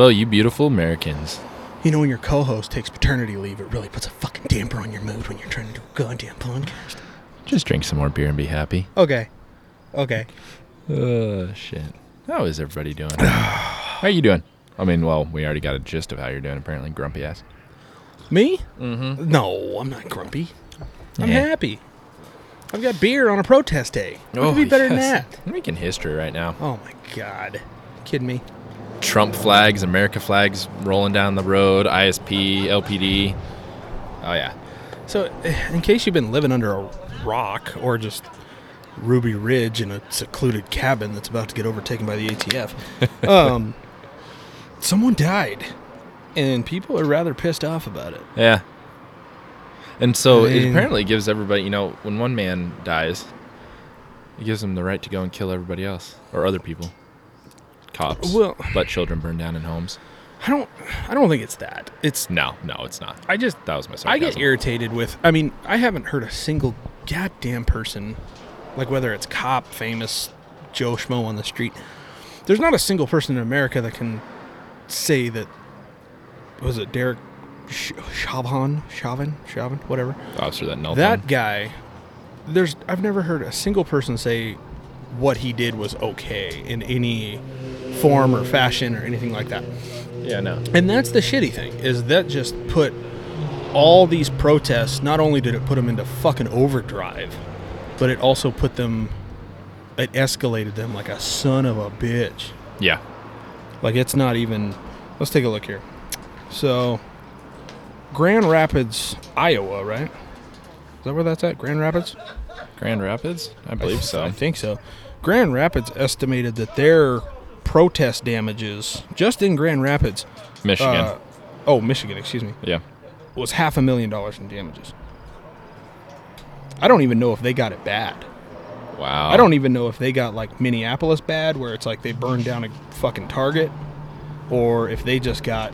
Hello, you beautiful Americans. You know, when your co-host takes paternity leave, it really puts a fucking damper on your mood when you're trying to do a goddamn podcast. Just drink some more beer and be happy. Okay, okay. Oh, shit. How is everybody doing? how are you doing? I mean, well, we already got a gist of how you're doing. Apparently, grumpy ass. Me? Mm-hmm. No, I'm not grumpy. I'm Yeah. happy. I've got beer on a protest day. What could be better than that? We're making history right now. Oh my god. Kidding me? Trump flags, America flags rolling down the road. ISP, LPD. Oh yeah. So, in case you've been living under a rock or just Ruby Ridge in a secluded cabin that's about to get overtaken by the ATF, um, someone died, and people are rather pissed off about it. Yeah. And so I it apparently gives everybody, you know, when one man dies, it gives them the right to go and kill everybody else or other people. Cops. Well- let children burn down in homes. I don't, I don't think it's that. It's No, no, it's not. I just That was my I get irritated with. I mean, I haven't heard a single goddamn person, like whether it's cop, famous Joe Schmo on the street. There's not a single person in America that can say that. Was it Derek Sh- Chauvin? Chauvin? Chauvin? Whatever. Officer that knelt That guy. There's. I've never heard a single person say what he did was okay in any form or fashion or anything like that. Yeah, no. And that's the shitty thing is that just put all these protests. Not only did it put them into fucking overdrive, but it also put them. It escalated them like a son of a bitch. Yeah. Like it's not even. Let's take a look here. So, Grand Rapids, Iowa, right? Is that where that's at? Grand Rapids? Grand Rapids? I believe so. I think so. Grand Rapids estimated that their protest damages just in Grand Rapids. Michigan. uh, oh, Michigan, excuse me. yeah. was half a million dollars in damages. I don't even know if they got it bad. Wow. I don't even know if they got like Minneapolis bad, where it's like they burned down a fucking Target, or if they just got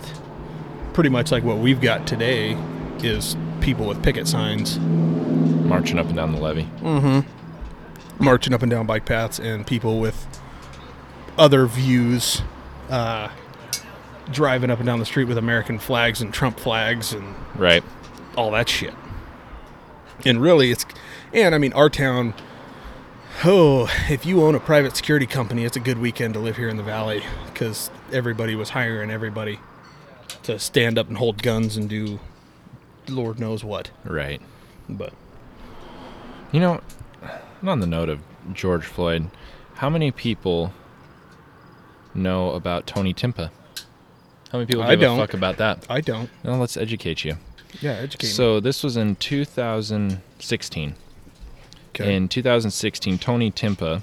pretty much like what we've got today is people with picket signs marching up and down the levee. Mm-hmm. Marching up and down bike paths and people with other views uh, driving up and down the street with American flags and Trump flags and Right. all that shit. And really, it's and I mean our town. Oh, if you own a private security company, it's a good weekend to live here in the valley because everybody was hiring everybody to stand up and hold guns and do Lord knows what. Right. But You know, on the note of George Floyd, how many people know about Tony Timpa? How many people I give don't. a fuck about that? I don't. Well, let's educate you. Yeah, educate me. So this was in 2016. Okay. In 2016, Tony Timpa,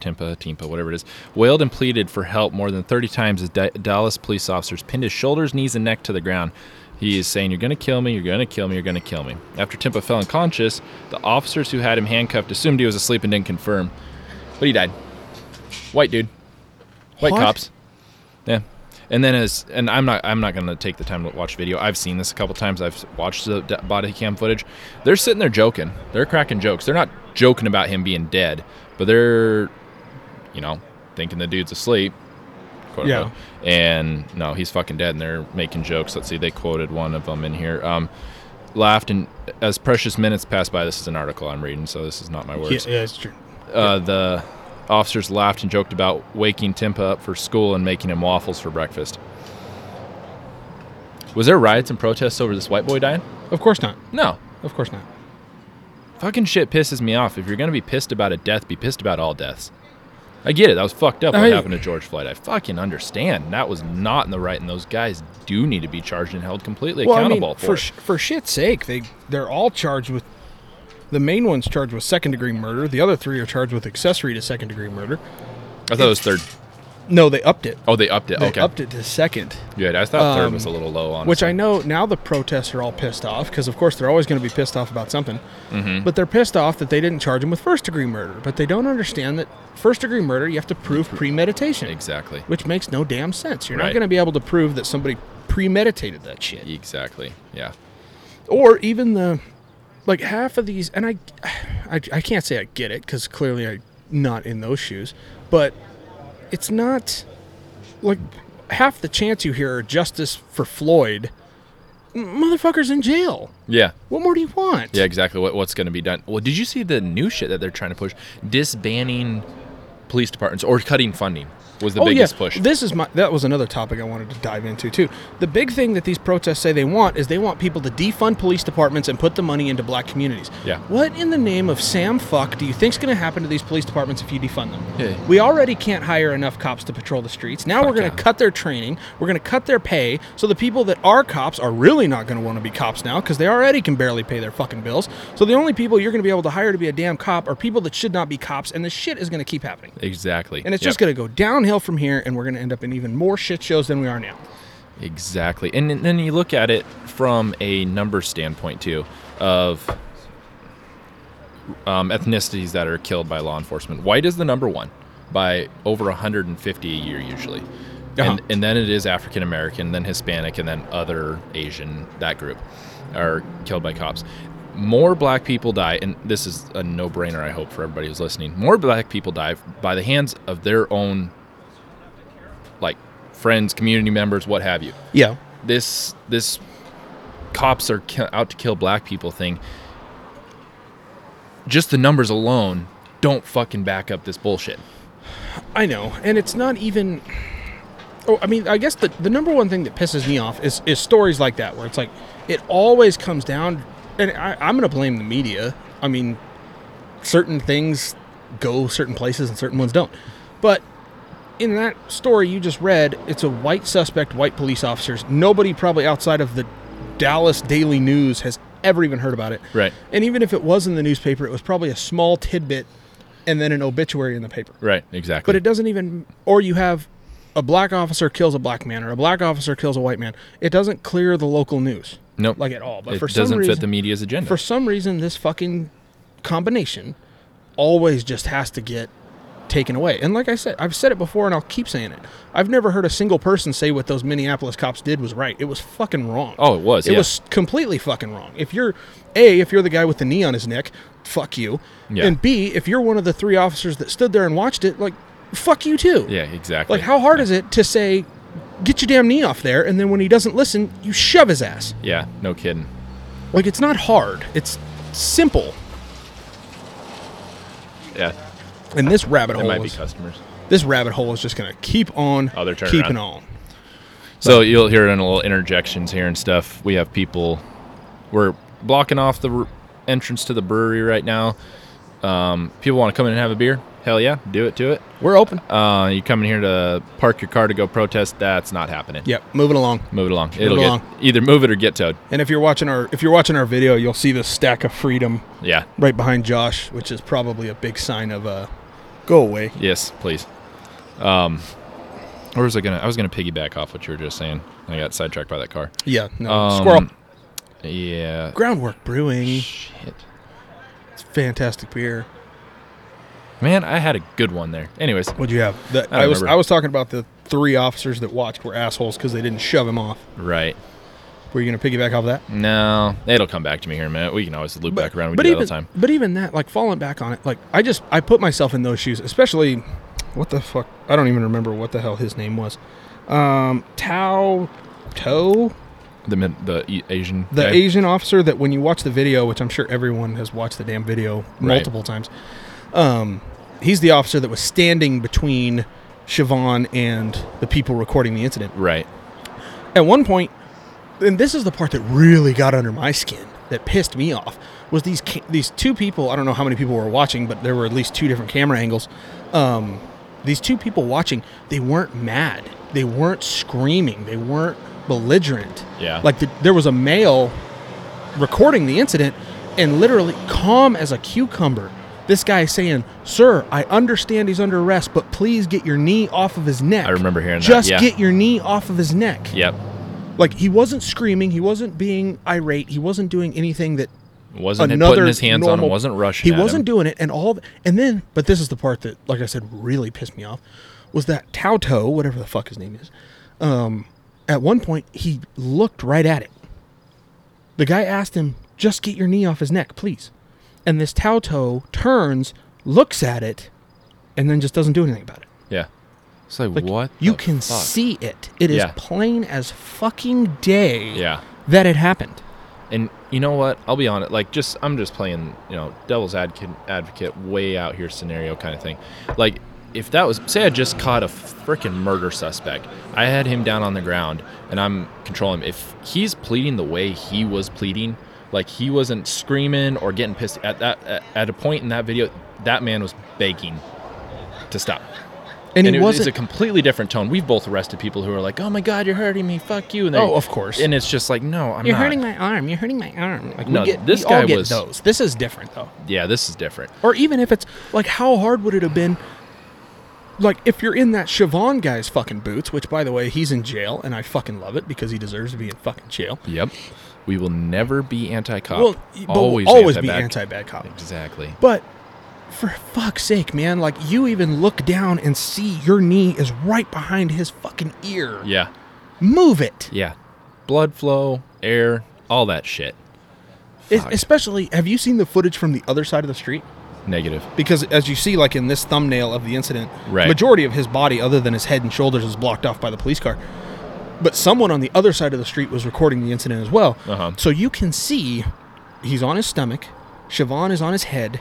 Timpa, Timpa, whatever it is, wailed and pleaded for help more than 30 times as Da- Dallas police officers pinned his shoulders, knees, and neck to the ground. He is saying, You're going to kill me, you're going to kill me, you're going to kill me. After Timpa fell unconscious, the officers who had him handcuffed assumed he was asleep and didn't confirm. But he died. White dude. White What? cops. Yeah. And then as and I'm not I'm not gonna take the time to watch video. I've seen this a couple times. I've watched the body cam footage. They're sitting there joking. They're cracking jokes. They're not joking about him being dead, but they're, you know, thinking the dude's asleep. Yeah. unquote. And no, he's fucking dead. And they're making jokes. Let's see. They quoted one of them in here. Um, laughed and as precious minutes passed by. This is an article I'm reading, so this is not my yeah, words yeah, it's true. uh, the officers laughed and joked about waking Timpa up for school and making him waffles for breakfast. Was there riots and protests over this white boy dying? Of course not. No. Of course not. Fucking shit pisses me off. If you're gonna be pissed about a death, be pissed about all deaths. I get it. That was fucked up. What I- happened to George Floyd? I fucking understand. That was not in the right, and those guys do need to be charged and held completely Well, I accountable mean, for, for it. sh- for shit's sake, they they're all charged with. The main one's charged with second degree murder. The other three are charged with accessory to second degree murder. I thought it was third. No, they upped it. Oh, they upped it. They okay. upped it to second. Good. I thought third Um, was a little low on. Which I know now the protests are all pissed off because, of course, they're always going to be pissed off about something. But they're pissed off that they didn't charge him with first degree murder. But they don't understand that first degree murder, you have to prove premeditation. Exactly. Which makes no damn sense. You're not Right. going to be able to prove that somebody premeditated that shit. Exactly. Yeah. or even the like half of these and i i, I can't say i get it because clearly i'm not in those shoes but it's not like half the chance you hear are justice for Floyd, motherfuckers in jail. Yeah. What more do you want? Yeah, exactly. What, what's going to be done? Well, did you see the new shit that they're trying to push? Disbanning police departments or cutting funding was the oh biggest yeah, push. this is my. That was another topic I wanted to dive into too. The big thing that these protests say they want is they want people to defund police departments and put the money into black communities. Yeah. What in the name of Sam fuck do you think's going to happen to these police departments if you defund them? Yeah. We already can't hire enough cops to patrol the streets. Now we're going to yeah. cut their training. We're going to cut their pay. So the people that are cops are really not going to want to be cops now because they already can barely pay their fucking bills. So the only people you're going to be able to hire to be a damn cop are people that should not be cops, and this shit is going to keep happening. exactly. And it's Yep. just going to go downhill from here, and we're going to end up in even more shit shows than we are now. Exactly. And then you look at it from a number standpoint, too, of um, ethnicities that are killed by law enforcement. White is the number one by over 150 a year, usually. Uh-huh. And, and then it is African American, then Hispanic, and then other Asian, that group are killed by cops. More black people die, and this is a no brainer, I hope, for everybody who's listening. More black people die by the hands of their own, friends, community members, what have you Yeah. this this cops are out to kill black people thing just the numbers alone don't fucking back up this bullshit I know, and it's not even. Oh, I mean, I guess the, the number one thing that pisses me off is, is stories like that, where it's like it always comes down, and I, I'm going to blame the media. I mean, certain things go certain places and certain ones don't. But in that story you just read, it's a white suspect, white police officers. Nobody probably outside of the Dallas Daily News has ever even heard about it. Right. And even if it was in the newspaper, it was probably a small tidbit and then an obituary in the paper. right exactly But it doesn't even, or you have a black officer kills a black man, or a black officer kills a white man. It doesn't clear the local news, nope like at all. But it for doesn't reason, fit the media's agenda for some reason, this fucking combination always just has to get taken away. And like I said, I've said it before, and I'll keep saying it. I've never heard a single person say what those Minneapolis cops did was right. It was fucking wrong. oh it was It yeah. was completely fucking wrong. If you're A, if you're the guy with the knee on his neck, fuck you. Yeah. And B, if you're one of the three officers that stood there and watched it, like fuck you too. yeah exactly Like how hard is it to say get your damn knee off there and then when he doesn't listen, you shove his ass. yeah no kidding Like it's not hard. It's simple. yeah And this rabbit there hole might be is, customers this rabbit hole is just going to keep on Oh, they're keeping around. on. So you'll hear it in a little interjections here and stuff. We have people. We're blocking off the r- entrance to the brewery right now. Um, people want to come in and have a beer. Hell yeah, do it to it. We're open. Uh, you come in here to park your car to go protest? That's not happening. Yep, moving along. Move it along. It'll it get either move it or get towed. And if you're watching our if you're watching our video, you'll see the stack of freedom Yeah. right behind Josh, which is probably a big sign of uh go away. Yes, please. Um, or was I gonna? I was gonna piggyback off what you were just saying. I got sidetracked by that car. Yeah, no. Um, Squirrel. Yeah. Groundwork Brewing. Shit. It's fantastic beer. Man, I had a good one there. Anyways, What'd you have? The, I I, was remember. I was talking about the three officers that watched were assholes because they didn't shove him off. right. Were you going to piggyback off of that? No, it'll come back to me here in a minute. We can always loop back around. We but do even that all the time. but even that, like falling back on it, like I just I put myself in those shoes, especially what the fuck I don't even remember what the hell his name was. Um, Tao Toe, The the Asian. the guy? Asian officer that when you watch the video, which I'm sure everyone has watched the damn video multiple times, um, he's the officer that was standing between Chauvin and the people recording the incident. Right. At one point, and this is the part that really got under my skin, that pissed me off, was these ca- these two people. I don't know how many people were watching, but there were at least two different camera angles. Um, these two people watching, they weren't mad, they weren't screaming, they weren't belligerent. Yeah. Like the, there was a male recording the incident, and literally calm as a cucumber. This guy saying, "Sir, I understand he's under arrest, but please get your knee off of his neck." I remember hearing that, Just yeah. get your knee off of his neck. Yep. Like he wasn't screaming, he wasn't being irate, he wasn't doing anything that Wasn't another putting his hands on him, wasn't rushing. He wasn't him. doing it, and all. And then, but this is the part that, like I said, really pissed me off, was that Tauto, whatever the fuck his name is. Um, at one point, he looked right at it. The guy asked him, "Just get your knee off his neck, please." And this Tauto turns, looks at it, and then just doesn't do anything about it. Yeah. It's like, Like, what? You can fuck? see it. It is Yeah. plain as fucking day Yeah. that it happened. And you know what? I'll be honest. Like, just I'm just playing, you know, devil's advocate, advocate, way out here scenario kind of thing. Like, if that was, say, I just caught a freaking murder suspect, I had him down on the ground, and I'm controlling him. If he's pleading the way he was pleading, like he wasn't screaming or getting pissed at that at, at a point in that video, that man was begging to stop. And, And, it was a completely different tone. We've both arrested people who are like, "Oh my God, you're hurting me! Fuck you!" And they- Oh, of course. And it's just like, no, I'm not. You're not. hurting my arm. You're hurting my arm. Like No, we get, this we all guy get was- those. This is different though. Yeah, this is different. Or even if it's like, how hard would it have been? Like if you're in that Chauvin guy's fucking boots, which by the way he's in jail, and I fucking love it because he deserves to be in fucking jail. Yep. We will never be anti-cop. Well, y- always, always, always be anti-bad- anti-bad cop. Exactly. But for fuck's sake, man, like you even look down and see your knee is right behind his fucking ear. Yeah. Move it. Yeah. Blood flow, air, all that shit. Fuck. especially, have you seen the footage from the other side of the street? Negative. Because as you see, like in this thumbnail of the incident, Right. majority of his body, other than his head and shoulders, is blocked off by the police car. But someone on the other side of the street was recording the incident as well. Uh-huh. So you can see he's on his stomach, Chauvin is on his head,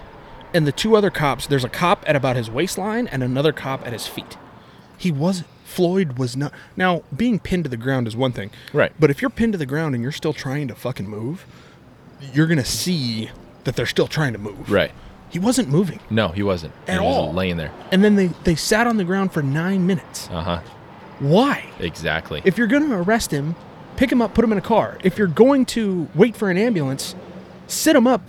and the two other cops. There's a cop at about his waistline and another cop at his feet. He wasn't Floyd was not. Now being pinned to the ground is one thing, Right. But if you're pinned to the ground and you're still trying to fucking move, you're gonna see that they're still trying to move. Right. He wasn't moving. No, he wasn't. At he all. laying there. And then they, they sat on the ground for nine minutes. Uh-huh. Why? Exactly. If you're going to arrest him, pick him up, put him in a car. If you're going to wait for an ambulance, sit him up.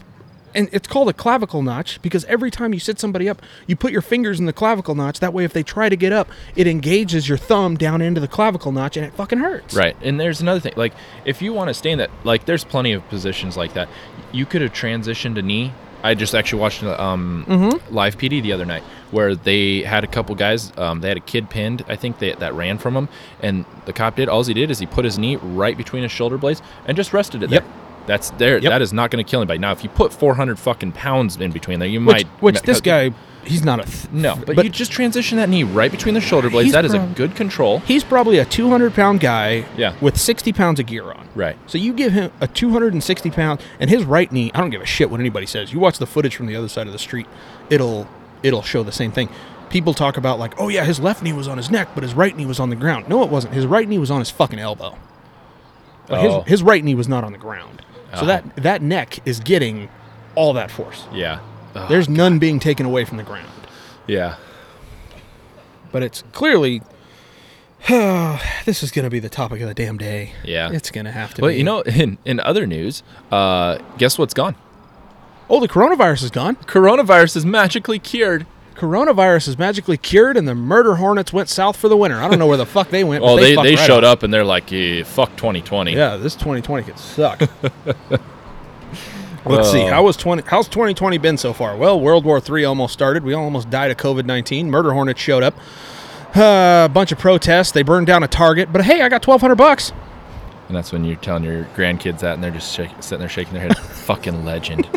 And it's called a clavicle notch because every time you sit somebody up, you put your fingers in the clavicle notch. That way, if they try to get up, it engages your thumb down into the clavicle notch and it fucking hurts. Right. And there's another thing. Like, if you want to stay in that, like, there's plenty of positions like that. You could have transitioned to knee. I just actually watched um, Mm-hmm. live PD the other night where they had a couple guys. Um, they had a kid pinned. I think they, that ran from him, and the cop did. All he did is he put his knee right between his shoulder blades and just rested it Yep. there. That's there. Yep. That is not going to kill anybody. Now, if you put 400 fucking pounds in between there, you Which, might. which ma- this uh, guy, he's not a. Th- No, but, but you just transition that knee right between the shoulder blades. That is prob- a good control. he's probably a 200 pound guy Yeah. with 60 pounds of gear on. Right. So you give him a 260 pound, and his right knee. I don't give a shit what anybody says. You watch the footage from the other side of the street, it'll it'll show the same thing. People talk about like, oh yeah, his left knee was on his neck, but his right knee was on the ground. No, it wasn't. His right knee was on his fucking elbow. Like, Oh. his, his right knee was not on the ground. So Oh. that that neck is getting all that force. Yeah. Ugh, There's none being taken away from the ground. yeah. But it's clearly. this is going to be the topic of the damn day. Yeah. It's going to have to Well, be. you know, in, in other news, uh, guess what's gone? oh, the coronavirus is gone. Coronavirus is magically cured. Coronavirus is magically cured and the murder hornets went south for the winter. I don't know where the fuck they went. but Well, they, fucked they right showed off. up and they're like, eh, fuck 2020. Yeah, this 2020 could suck. Let's see. Oh. How was 20 how's 2020 been so far? Well, World War III almost started. We almost died of COVID-19. Murder hornets showed up. Uh, a bunch of protests. They burned down a Target. But hey, I got 1200 bucks. And that's when you're telling your grandkids that and they're just sitting there shaking their head. fucking legend.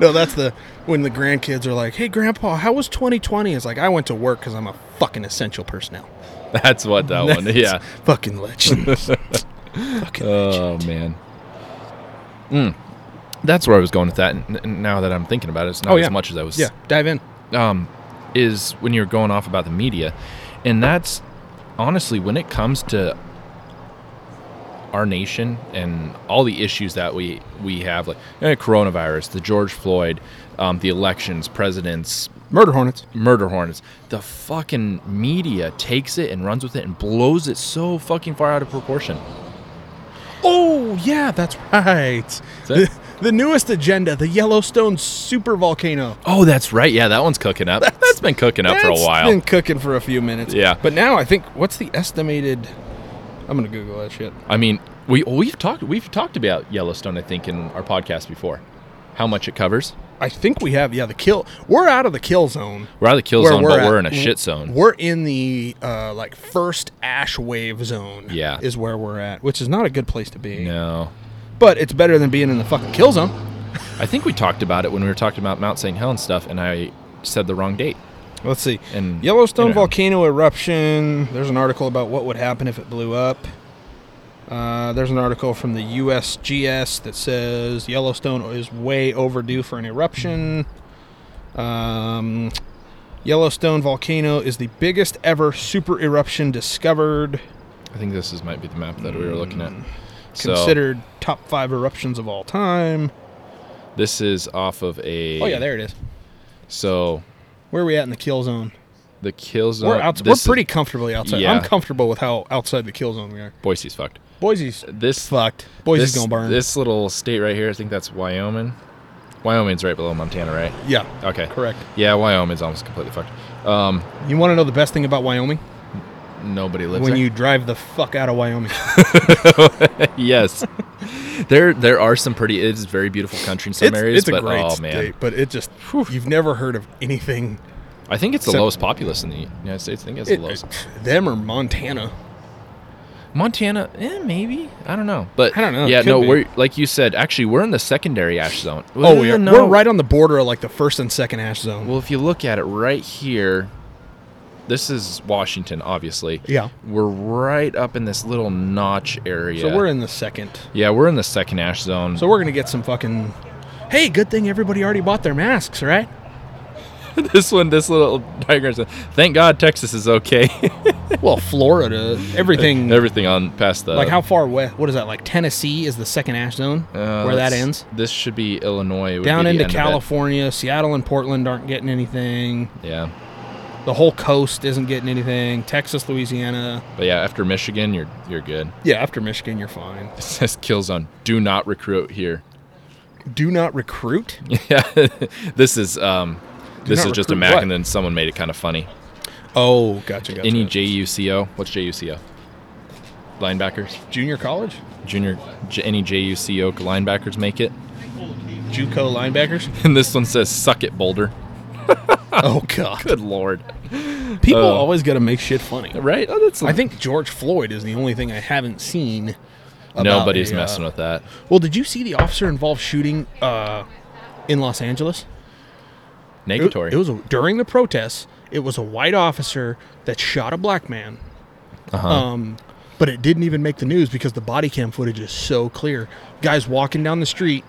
No, that's the when the grandkids are like, "Hey, Grandpa, how was 2020?" It's like I went to work because I'm a fucking essential personnel. That's what that one. Yeah. fucking legend. fucking legend. Oh man. Mm. That's where I was going with that. And and now that I'm thinking about it, it's not Oh, yeah. as much as I was. Yeah, dive in. um, is when you're going off about the media, and that's honestly when it comes to our nation and all the issues that we we have, like eh, coronavirus, the George Floyd, um, the elections, presidents, Murder hornets. murder hornets. The fucking media takes it and runs with it and blows it so fucking far out of proportion. Oh yeah, that's right. that- The, the newest agenda, the Yellowstone super volcano. Oh, that's right. Yeah, that one's cooking up. that's been cooking up for a while. Been cooking for a few minutes. Yeah. but now I think what's the estimated? I'm gonna Google that shit. I mean, we we've talked we've talked about Yellowstone. I think in our podcast before, how much it covers. I think we have. Yeah, the kill. We're out of the kill zone. We're out of the kill zone, but at. we're in a shit zone. We're in the uh, like first ash wave zone. Yeah. is where we're at, which is not a good place to be. No, But it's better than being in the fucking kill zone. I think we talked about it when we were talking about Mount St. Helens stuff, and I said the wrong date. Let's see. And Yellowstone you know, volcano eruption. There's an article about what would happen if it blew up. Uh, there's an article from the USGS that says Yellowstone is way overdue for an eruption. Um, Yellowstone volcano is the biggest ever super eruption discovered. I think this is might be the map that we were looking at. So Considered top five eruptions of all time. this is off of a. Oh yeah, there it is. So Where are we at in the kill zone? the kill zone. we're out, we're pretty comfortably outside. Yeah. I'm comfortable with how outside the kill zone we are. Boise's fucked. Boise's This fucked. Boise's this, gonna burn. This little state right here, I think that's Wyoming. Wyoming's right below Montana, right? yeah, Okay. correct. Yeah, Wyoming's almost completely fucked. Um, You want to know the best thing about Wyoming? Nobody lives when there. you drive the fuck out of Wyoming. yes. there there are some pretty it is very beautiful country in some it's, areas, it's a but great oh man. state, but it just you've never heard of anything. I think it's the lowest populous in the United States. I think it's It, the lowest. them or Montana. Montana, eh, maybe. I don't know. But I don't know. Yeah, no, be. we're like you said, actually we're in the secondary ash zone. Oh, we are. no. We're right on the border of like the first and second ash zone. Well, if you look at it right here, this is Washington, obviously. yeah. We're right up in this little notch area. So we're in the second. Yeah, we're in the second ash zone. So we're gonna get some fucking. Hey, good thing everybody already bought their masks, right? this one, this little diagram says, "Thank God Texas is okay." Well, Florida, everything. Everything on past the like how far west? What is that? Like Tennessee is the second ash zone uh, where that ends. This should be Illinois. Down be into end of it. California, Seattle and Portland aren't getting anything. Yeah, The whole coast isn't getting anything. Texas, Louisiana. but yeah, after Michigan, you're you're good. Yeah, after Michigan, you're fine. It says kill zone. Do not recruit here. Do not recruit. Yeah, this is um, this is just a recruit Mac, what? and then someone made it kind of funny. Oh, gotcha, gotcha. Any JUCO? What's JUCO? Linebackers, junior college? junior, J, any JUCO linebackers make it. JUCO linebackers? And this one says "Suck it, Boulder." oh God! Good lord, People Uh, always got to make shit funny. right? Oh, that's I think George Floyd is the only thing I haven't seen. about nobody's uh, messing with that. Well, did you see the officer involved shooting uh, in Los Angeles? It, Negatory. it was a, during the protests. It was a white officer that shot a black man. uh-huh. Um, but it didn't even make the news because the body cam footage is so clear. Guys walking down the street,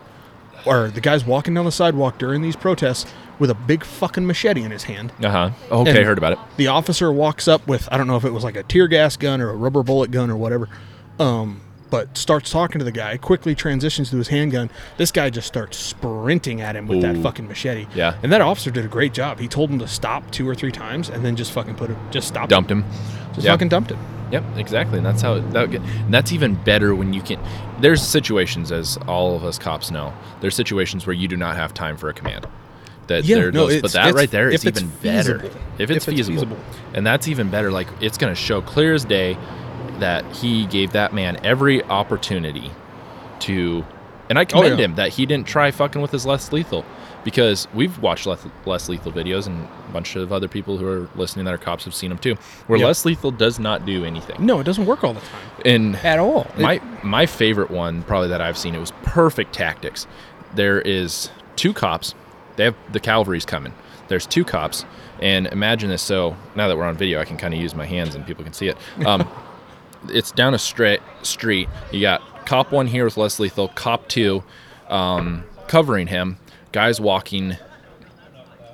or the guys walking down the sidewalk during these protests with a big fucking machete in his hand. Uh huh. Okay, And- heard about it. The officer walks up with I don't know if it was like a tear gas gun or a rubber bullet gun or whatever, um, but starts talking to the guy. Quickly transitions to his handgun. This guy just starts sprinting at him with that fucking machete. Yeah. and that officer did a great job. He told him to stop two or three times and then just fucking put him, just stop, Dumped him. just yeah. fucking dumped it. Yep, exactly. And that's how it, that. Get, and that's even better when you can. There's situations, as all of us cops know, there's situations where you do not have time for a command. That Yeah, there no, but that right there is even better. feasible. If it's, If it's feasible. feasible. and that's even better. Like it's going to show clear as day that he gave that man every opportunity to, and I oh, commend Oh, yeah. him that he didn't try fucking with his less lethal, because we've watched less, less lethal videos, and a bunch of other people who are listening that are cops have seen them too, where Yep. less lethal does not do anything. No, it doesn't work all the time And at all. my my favorite one, probably that I've seen, it was perfect tactics. There is two cops. They have the cavalry's coming. There's two cops, and imagine this. So now that we're on video, I can kind of use my hands and people can see it. Um, it's down a straight street. You got cop one here with less lethal, cop two um, covering him. Guys walking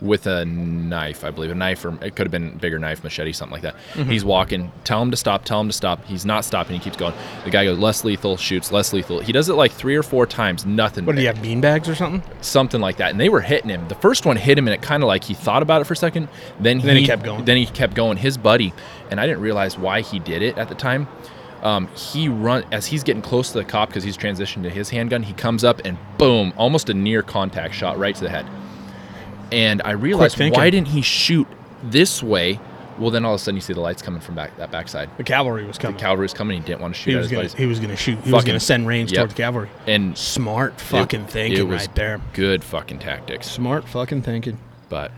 with a knife, I believe, a knife, or it could have been a bigger knife, machete, something like that. Mm-hmm. He's walking. Tell him to stop. Tell him to stop. He's not stopping. He keeps going. The guy goes less lethal, shoots less lethal. He does it like three or four times. Nothing. what did he have beanbags or something? Something like that. And they were hitting him. The first one hit him, and it kind of like he thought about it for a second. Then he, Then he kept going. Then he kept going. His buddy, and I didn't realize why he did it at the time. Um, he run as he's getting close to the cop because he's transitioned to his handgun. He comes up and boom, almost a near contact shot right to the head. And I realized why didn't he shoot this way? Well, then all of a sudden you see the lights coming from back that backside. The cavalry was coming. The cavalry was coming. He didn't want to shoot he was gonna he was gonna shoot. He was gonna send range yep. toward the cavalry. And Smart fucking it thinking was right there. good fucking tactics. Smart fucking thinking. But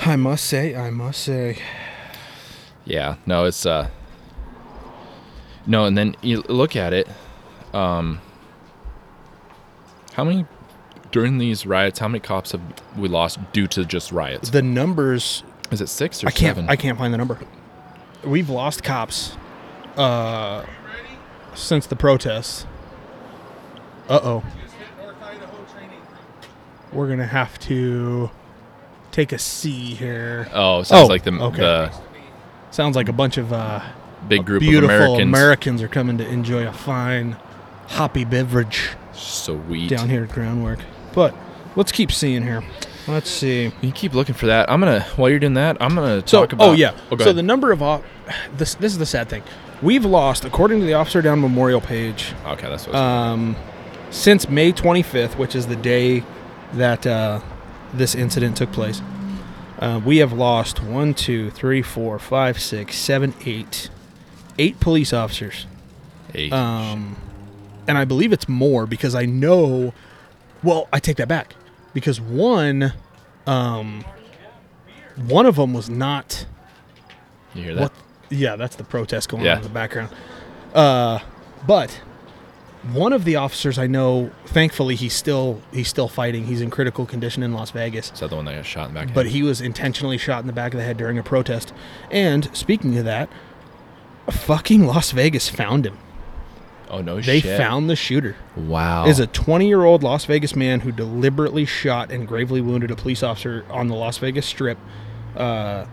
I must say, I must say. yeah, no, it's uh, no, and then you look at it. Um, how many During these riots, how many cops have we lost due to just riots? The numbers Is it six or I can't seven? I can't find the number. We've lost cops uh since the protests. Uh-oh. We're going to have to take a C here. oh, sounds Oh, like the, okay. the Sounds like a bunch of uh big group of beautiful Americans. Americans are coming to enjoy a fine hoppy beverage Sweet. down here at Groundwork. But let's keep seeing here. Let's see. You keep looking for that. I'm gonna while you're doing that, I'm gonna So, talk about. oh yeah. Oh, so ahead. the number of op- this this is the sad thing. We've lost, according to the Officer Down Memorial page, okay, that's what. I was um, since May 25th, which is the day that uh, this incident took place. Uh, we have lost one, two, three, four, five, six, seven, eight, eight police officers. eight. Um, and I believe it's more because I know. Well, I take that back because one, um, one of them was not. you hear that? What? Yeah, that's the protest going Yeah. on in the background. Uh, but one of the officers I know, thankfully, he's still he's still fighting. He's in critical condition in Las Vegas. Is that the one that got shot in the back? But he was intentionally shot in the back of the head during a protest. And speaking of that, fucking Las Vegas found him. Oh no They shit. found the shooter. Wow. Is a 20 year old Las Vegas man who deliberately shot and gravely wounded a police officer on the Las Vegas Strip. Uh,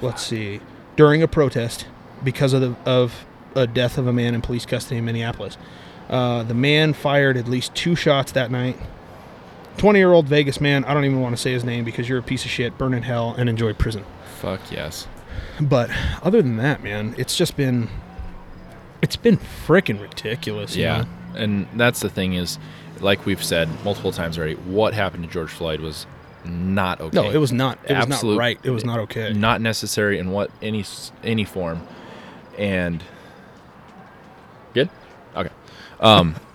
let's see, during a protest because of the of a death of a man in police custody in Minneapolis. Uh, the man fired at least two shots that night. 20 year old Vegas man, I don't even want to say his name because you're a piece of shit, burn in hell, and enjoy prison. Fuck yes. But other than that, man, it's just been. It's been freaking ridiculous. you Yeah, know? and that's the thing is, like we've said multiple times already, what happened to George Floyd was not okay. No, it was not. It was not right. It was not okay. not necessary in what any any form, and good. Okay. Um,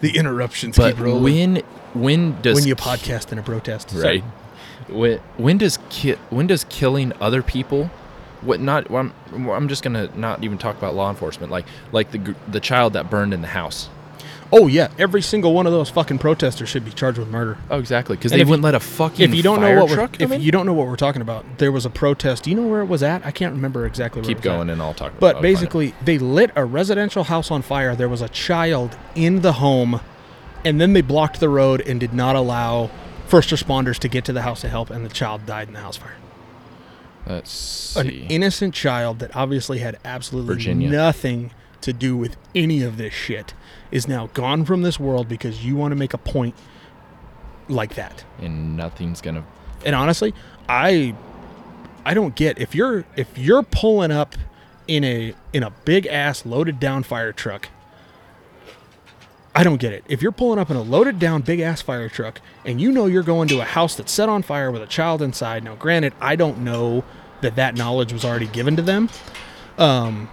The interruptions but keep rolling when when does when you podcast in a protest. right? When, when does ki- when does killing other people? What not? I'm, I'm just gonna not even talk about law enforcement. Like like the the child that burned in the house. Oh yeah, every single one of those fucking protesters should be charged with murder. Oh, exactly. Because they wouldn't let a fucking If you don't know what we're, if in? you don't know what we're talking about, there was a protest. Do you know where it was at? I can't remember exactly. Where keep it was at. going and I'll talk. About But I'll find it. basically, they lit a residential house on fire. There was a child in the home, and then they blocked the road and did not allow first responders to get to the house to help, and the child died in the house fire. Let's An innocent child that obviously had absolutely Virginia. nothing to do with any of this shit is now gone from this world because you want to make a point like that. and nothing's gonna. And honestly, I I don't get if you're if you're pulling up in a in a big ass loaded down fire truck. I don't get it. If you're pulling up in a loaded down big ass fire truck and you know you're going to a house that's set on fire with a child inside. Now, granted, I don't know that that knowledge was already given to them. Um,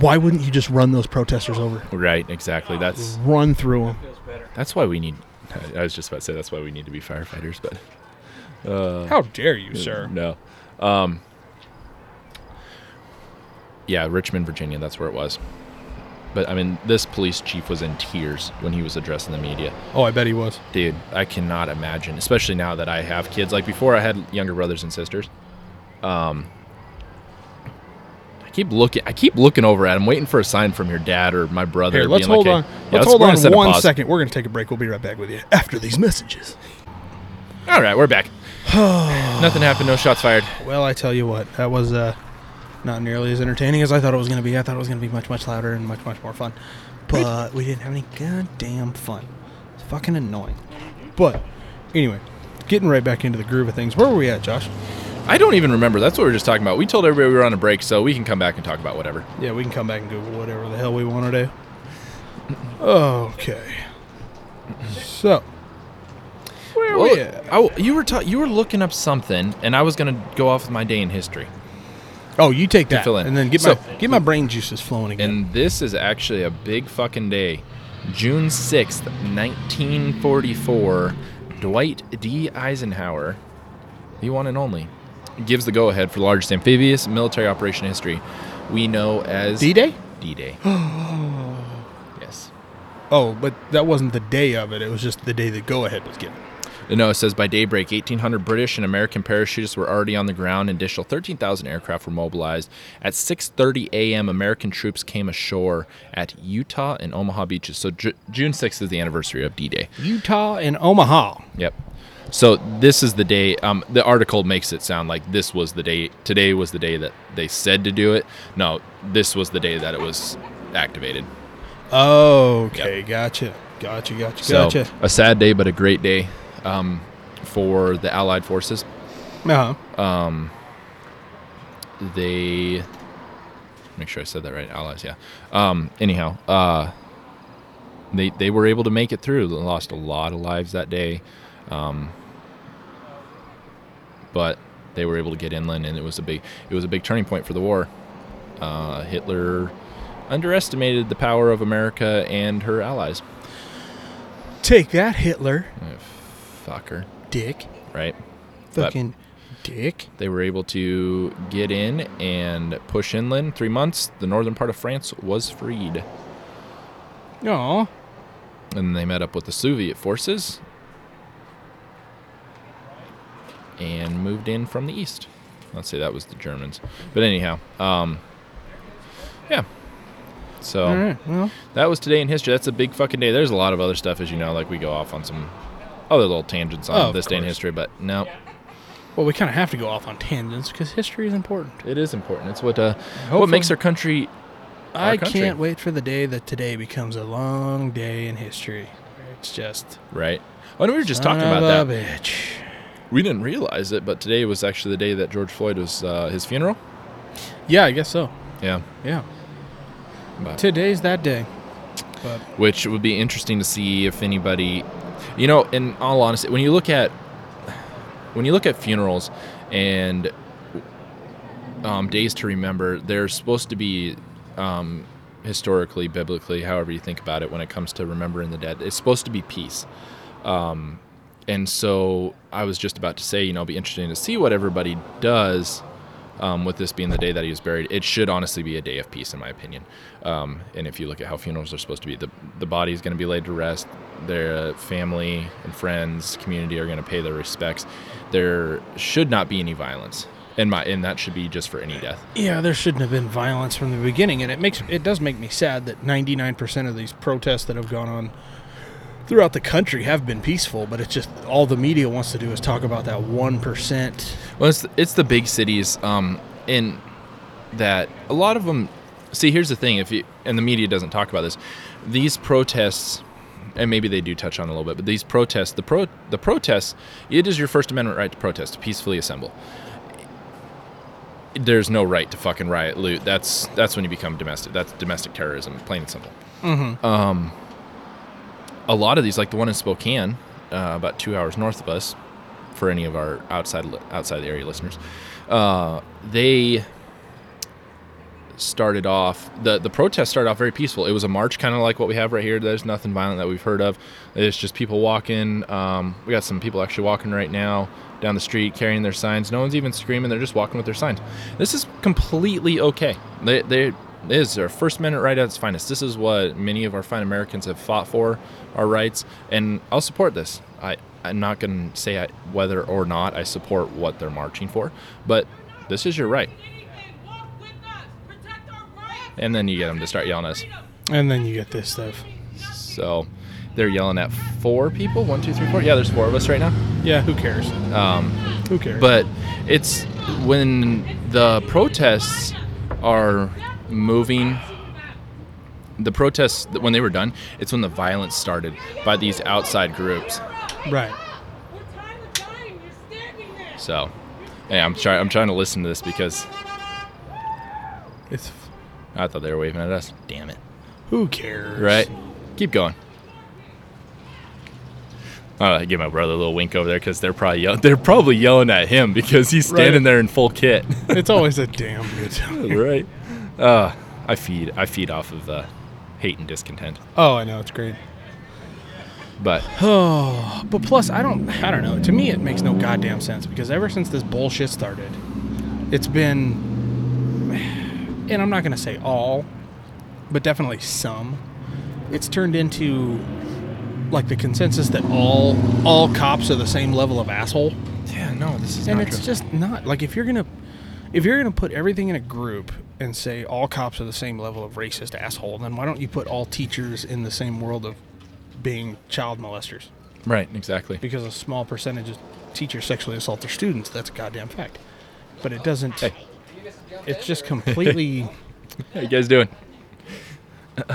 why wouldn't you just run those protesters over? Right. Exactly. That's Run through them. that's why we need. I was just about to say that's why we need to be firefighters, but uh, How dare you, sir? no. Um. Yeah, Richmond, Virginia. That's where it was. But I mean, this police chief was in tears when he was addressing the media. Oh, I bet he was. Dude, I cannot imagine, especially now that I have kids. Like before, I had younger brothers and sisters. Um, I keep looking. I keep looking over at him, waiting for a sign from your dad or my brother. Here, let's like, hold "Hey, on. yeah, let's we're hold gonna on one pause." second. We're going to take a break. We'll be right back with you after these messages. All right, we're back. Nothing happened. No shots fired. Well, I tell you what, that was uh, not nearly as entertaining as I thought it was going to be. I thought it was going to be much, much louder and much, much more fun. But we didn't have any goddamn fun. It's fucking annoying. But anyway, getting right back into the groove of things. Where were we at, Josh? I don't even remember. That's what we were just talking about. We told everybody we were on a break, so we can come back and talk about whatever. Yeah, we can come back and Google whatever the hell we want to do. Okay. So, where are we Well, at? I, you were ta- you were looking up something, and I was gonna go off with my day in history. Oh, you take that, fill in. and then get So- my get my brain juices flowing again. And this is actually a big fucking day. June 6th, 1944, Dwight D. Eisenhower, the one and only, gives the go ahead for the largest amphibious military operation in history we know as D Day. D Day. yes. Oh, but that wasn't the day of it. It was just the day the go ahead was given. No, it says by daybreak, 1,800 British and American parachutists were already on the ground. An additional 13,000 aircraft were mobilized. At 6:30 a.m., American troops came ashore at Utah and Omaha beaches. So Ju- June 6th is the anniversary of D-Day. Utah and Omaha. Yep. So this is the day. Um, the article makes it sound like this was the day. Today was the day that they said to do it. No, this was the day that it was activated. Oh, Okay, gotcha. Gotcha, gotcha, So gotcha. a sad day, but a great day um, for the Allied forces. Uh-huh. they make sure I said that right. Allies, yeah. Um, anyhow, uh, they they were able to make it through. They lost a lot of lives that day, um, but they were able to get inland, and it was a big it was a big turning point for the war. Uh, Hitler underestimated the power of America and her allies. Take that, Hitler. Fucker, Dick. right? But- Fucking dick. They were able to get in and push inland. Three months, the northern part of France was freed. Aw. And they met up with the Soviet forces and moved in from the east. Let's say that was the Germans. But anyhow, um, yeah. So right. Well, that was today in history. That's a big fucking day. There's a lot of other stuff, as you know, like we go off on some other little tangents on Oh, of this day in course. history, but no, well, we kind of have to go off on tangents because history is important. it is important. It's what uh, what makes our country I country. can't wait for the day that today becomes a long day in history. It's just right. Oh, and we were just talking son about of that. a bitch. We didn't realize it, but today was actually the day that George Floyd was uh, his funeral. Yeah, I guess so. Yeah, Yeah, but, today's that day. But which would be interesting to see if anybody, you know, in all honesty, when you look at when you look at funerals and um, days to remember, they're supposed to be um, historically, biblically, however you think about it, when it comes to remembering the dead. It's supposed to be peace. Um, and so I was just about to say, you know, it'll be interesting to see what everybody does um, with this being the day that he was buried. It should honestly be a day of peace, in my opinion. Um, and if you look at how funerals are supposed to be, the, the body is going to be laid to rest. Their family and friends, community are going to pay their respects. There should not be any violence. And, my, and that should be just for any death. yeah, there shouldn't have been violence from the beginning, and it makes it does make me sad that 99% of these protests that have gone on throughout the country have been peaceful. But it's just all the media wants to do is talk about that one percent. Well, it's, it's the big cities, um, in that a lot of them. See, here's the thing: if you and the media doesn't talk about this, these protests, and maybe they do touch on a little bit, but these protests, the pro, the protests, it is your First Amendment right to protest, to peacefully assemble. There's no right to fucking riot, loot. That's that's when you become domestic. That's domestic terrorism, plain and simple. Um, a lot of these, like the one in Spokane, uh, about two hours north of us, for any of our outside outside the area listeners, uh, they started off the the protest started off very peaceful. It was a march, kind of like what we have right here. There's nothing violent that we've heard of. It's just people walking. Um, we got some people actually walking right now down the street carrying their signs. No one's even screaming. They're just walking with their signs. This is completely okay. They they is our First Amendment right at its finest. This is what many of our fine Americans have fought for, our rights, and I'll support this. I, I'm not going to say I, whether or not I support what they're marching for, but this is your right. And then you get them to start yelling at us. And then you get this stuff. So they're yelling at four people. One, two, three, four. Yeah, there's four of us right now. Yeah, who cares? Um, Who cares? but it's when the protests are moving the protests when they were done it's when the violence started by these outside groups right. so yeah i'm trying i'm trying to listen to this because It's i thought they were waving at us damn it who cares? right keep going I give my brother a little wink over there because they're probably yell- they're probably yelling at him because he's standing Right. there in full kit. It's always a damn good time. right. Uh, I feed I feed off of uh, hate and discontent. Oh, I know it's great. But Oh, but plus I don't I don't know. To me it makes no goddamn sense because ever since this bullshit started, it's been and I'm not going to say all, but definitely some it's turned into like the consensus that all all cops are the same level of asshole, Yeah, no, this is and it's true. just not. Like if you're gonna if you're gonna put everything in a group and say all cops are the same level of racist asshole, then why don't you put all teachers in the same world of being child molesters? right, exactly. Because a small percentage of teachers sexually assault their students. That's a goddamn fact. But it doesn't. Hey. It's just completely. How you guys doing?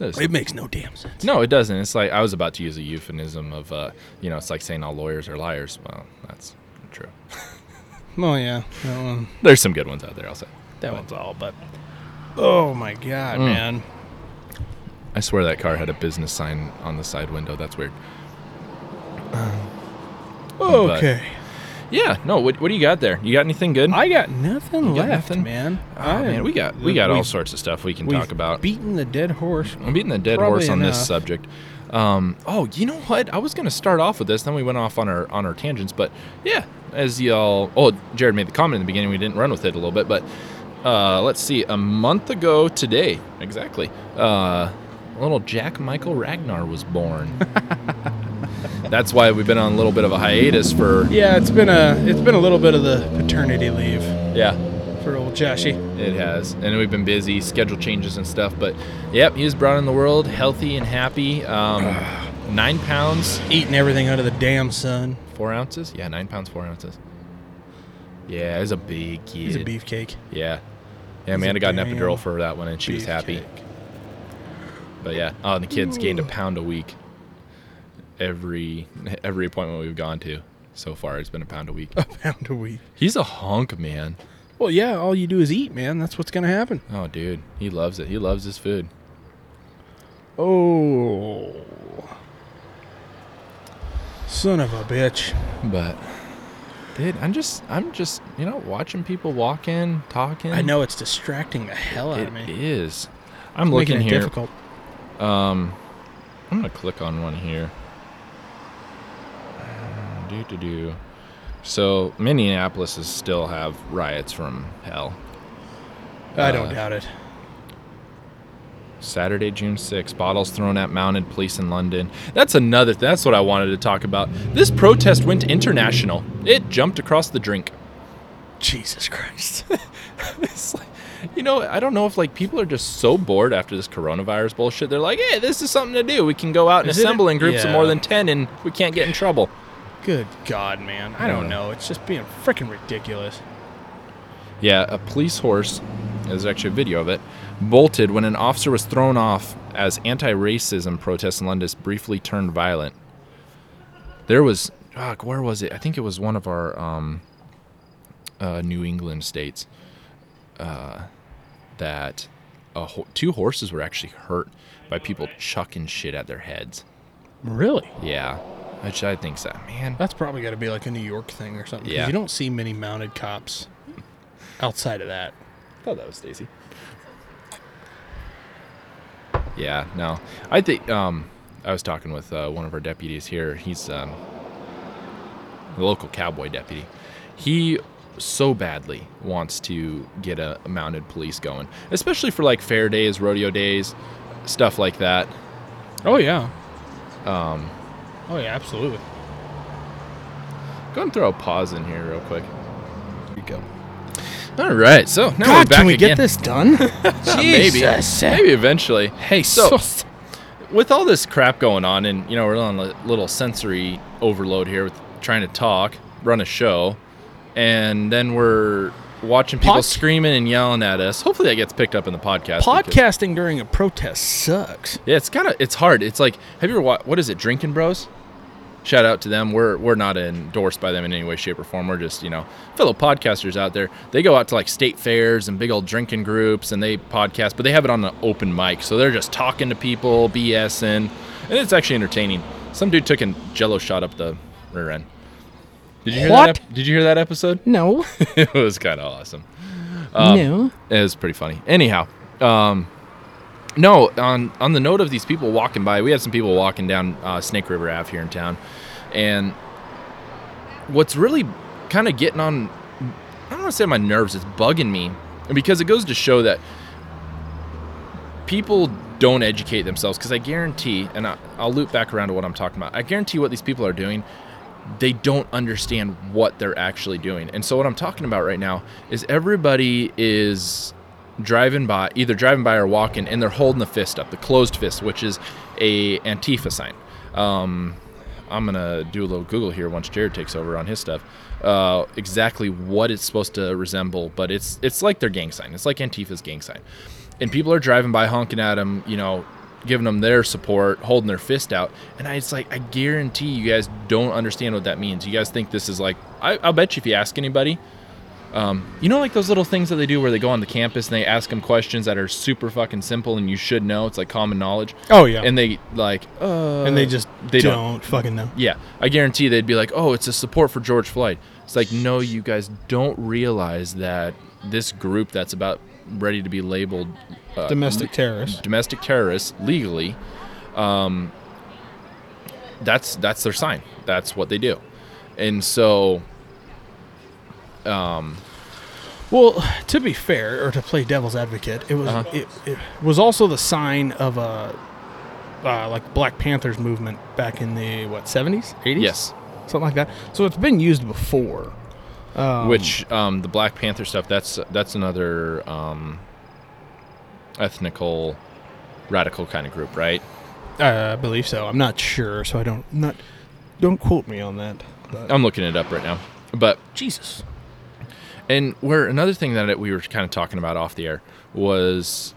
Is- it makes no damn sense. no, it doesn't. It's like I was about to use a euphemism of, uh, you know, it's like saying all lawyers are liars. Well, that's true. Oh yeah, that one. There's some good ones out there. I'll say. That one's all. But oh my god, Mm. man. I swear that car had a business sign on the side window. That's weird. Okay. Yeah. No. What, what do you got there? You got anything good? I got nothing You got left, nothing? man. oh, I- man, we got we got all we've- sorts of stuff we can we've talk about. Beating the dead horse. I'm beating the dead Probably horse on this enough. subject. Um, oh, you know what? I was gonna start off with this, then we went off on our on our tangents. But yeah, as y'all, oh, Jared made the comment in the beginning. We didn't run with it a little bit, but uh, let's see. A month ago today, exactly, uh, little Jack Michael Ragnar was born. That's why we've been on a little bit of a hiatus for Yeah, it's been a it's been a little bit of the paternity leave yeah. For old Joshy. It has, and we've been busy, schedule changes and stuff. But yep, he was brought in the world healthy and happy. Um, nine pounds, Eating everything out of the damn sun. four ounces. Yeah, nine pounds, four ounces. Yeah, he's a big kid. He's a beefcake. Yeah, yeah. He's Amanda got an epidural for that one, and she was happy. beefcake. But yeah, oh, and the kid's gained a pound a week. Every every appointment we've gone to so far, it's been a pound a week. A pound a week. He's a hunk, man. Well, yeah, all you do is eat, man. That's what's gonna happen. Oh, dude, he loves it. He loves his food. Oh, son of a bitch. But dude, I'm just I'm just you know watching people walk in, talking. I know it's distracting the hell out it of me. It is. I'm It's looking it here. difficult. Um, I'm gonna click on one here. Do do do. So Minneapolis is still have riots from hell. I don't uh, doubt it. Saturday, June 6th, bottles thrown at mounted police in London. That's another. That's what I wanted to talk about. This protest went international. It jumped across the drink. Jesus Christ. Like, you know, I don't know if like people are just so bored after this coronavirus bullshit. They're like, hey, this is something to do. We can go out and Is it- assemble in groups of more than 10 and we can't get in trouble. Good God, man. I don't know. It's just being freaking ridiculous. Yeah, a police horse, there's actually a video of it, bolted when an officer was thrown off as anti racism protests in London briefly turned violent. There was, where was it? I think it was one of our um, uh, New England states uh, that a ho- two horses were actually hurt by people chucking shit at their heads. Really? Yeah, which I think so. Man, That's probably got to be like a New York thing or something. 'cause Yeah. You don't see many mounted cops outside of that. I thought that was Stacy. Yeah, no. I think um, I was talking with uh, one of our deputies here. He's um, the local cowboy deputy. He so badly wants to get a, a mounted police going, especially for like fair days, rodeo days, stuff like that. Oh, yeah. Um, Oh, yeah, absolutely. go and throw a pause in here real quick. Here you go. All right, so now we're God, back can we again. get this done? maybe, Jesus. maybe eventually. Hey, So- so, with all this crap going on, and you know we're on a little sensory overload here with trying to talk, run a show, and then we're watching people Pod- screaming and yelling at us. Hopefully that gets picked up in the podcast. because- podcasting during a protest sucks. yeah, it's kind of it's hard. It's like have you ever watched what is it, Drinking Bros? Shout out to them. We're we're not endorsed by them in any way, shape, or form. We're just you know fellow podcasters out there. They go out to like state fairs and big old drinking groups, and they podcast, but they have it on an open mic, so they're just talking to people, BSing, and it's actually entertaining. Some dude took a Jello shot up the rear end. Did you hear What? that? ep- did you hear that episode? No. it was kind of awesome. Um, no. It was pretty funny. Anyhow, um, no. On on the note of these people walking by, we had some people walking down uh, Snake River Ave here in town, and what's really kind of getting on, I don't want to say my nerves. It's bugging me because it goes to show that people don't educate themselves because I guarantee, and I, I'll loop back around to what I'm talking about. I guarantee what these people are doing, they don't understand what they're actually doing. And so what I'm talking about right now is everybody is driving by, either driving by or walking, and they're holding the fist up, the closed fist, which is a Antifa sign. Um, I'm gonna do a little Google here once Jared takes over on his stuff. Uh, exactly what it's supposed to resemble, but it's it's like their gang sign. It's like Antifa's gang sign, and people are driving by honking at them, you know, giving them their support, holding their fist out. And I, it's like I guarantee you guys don't understand what that means. You guys think this is like I, I'll bet you if you ask anybody, um, you know, like those little things that they do where they go on the campus and they ask them questions that are super fucking simple and you should know. It's like common knowledge. Oh yeah. And they like, uh, and they just they don't, don't. fucking know. yeah, I guarantee they'd be like, "Oh, it's a support for George Floyd." It's like, no, you guys don't realize that this group that's about ready to be labeled uh, Domestic terrorists. domestic terrorists legally, um, that's that's their sign. That's what they do, and so, um, Well, to be fair, or to play devil's advocate, it was Uh-huh. it, it was also the sign of a uh, like Black Panthers movement back in the what seventies, eighties, yes, something like that. So it's been used before. Um, which um, the Black Panther stuff. That's that's another um, ethnical, radical kind of group, right? uh, I believe so. I'm not sure, so I don't not don't quote me on that. But, I'm looking it up right now, but Jesus. And where another thing that we were kind of talking about off the air was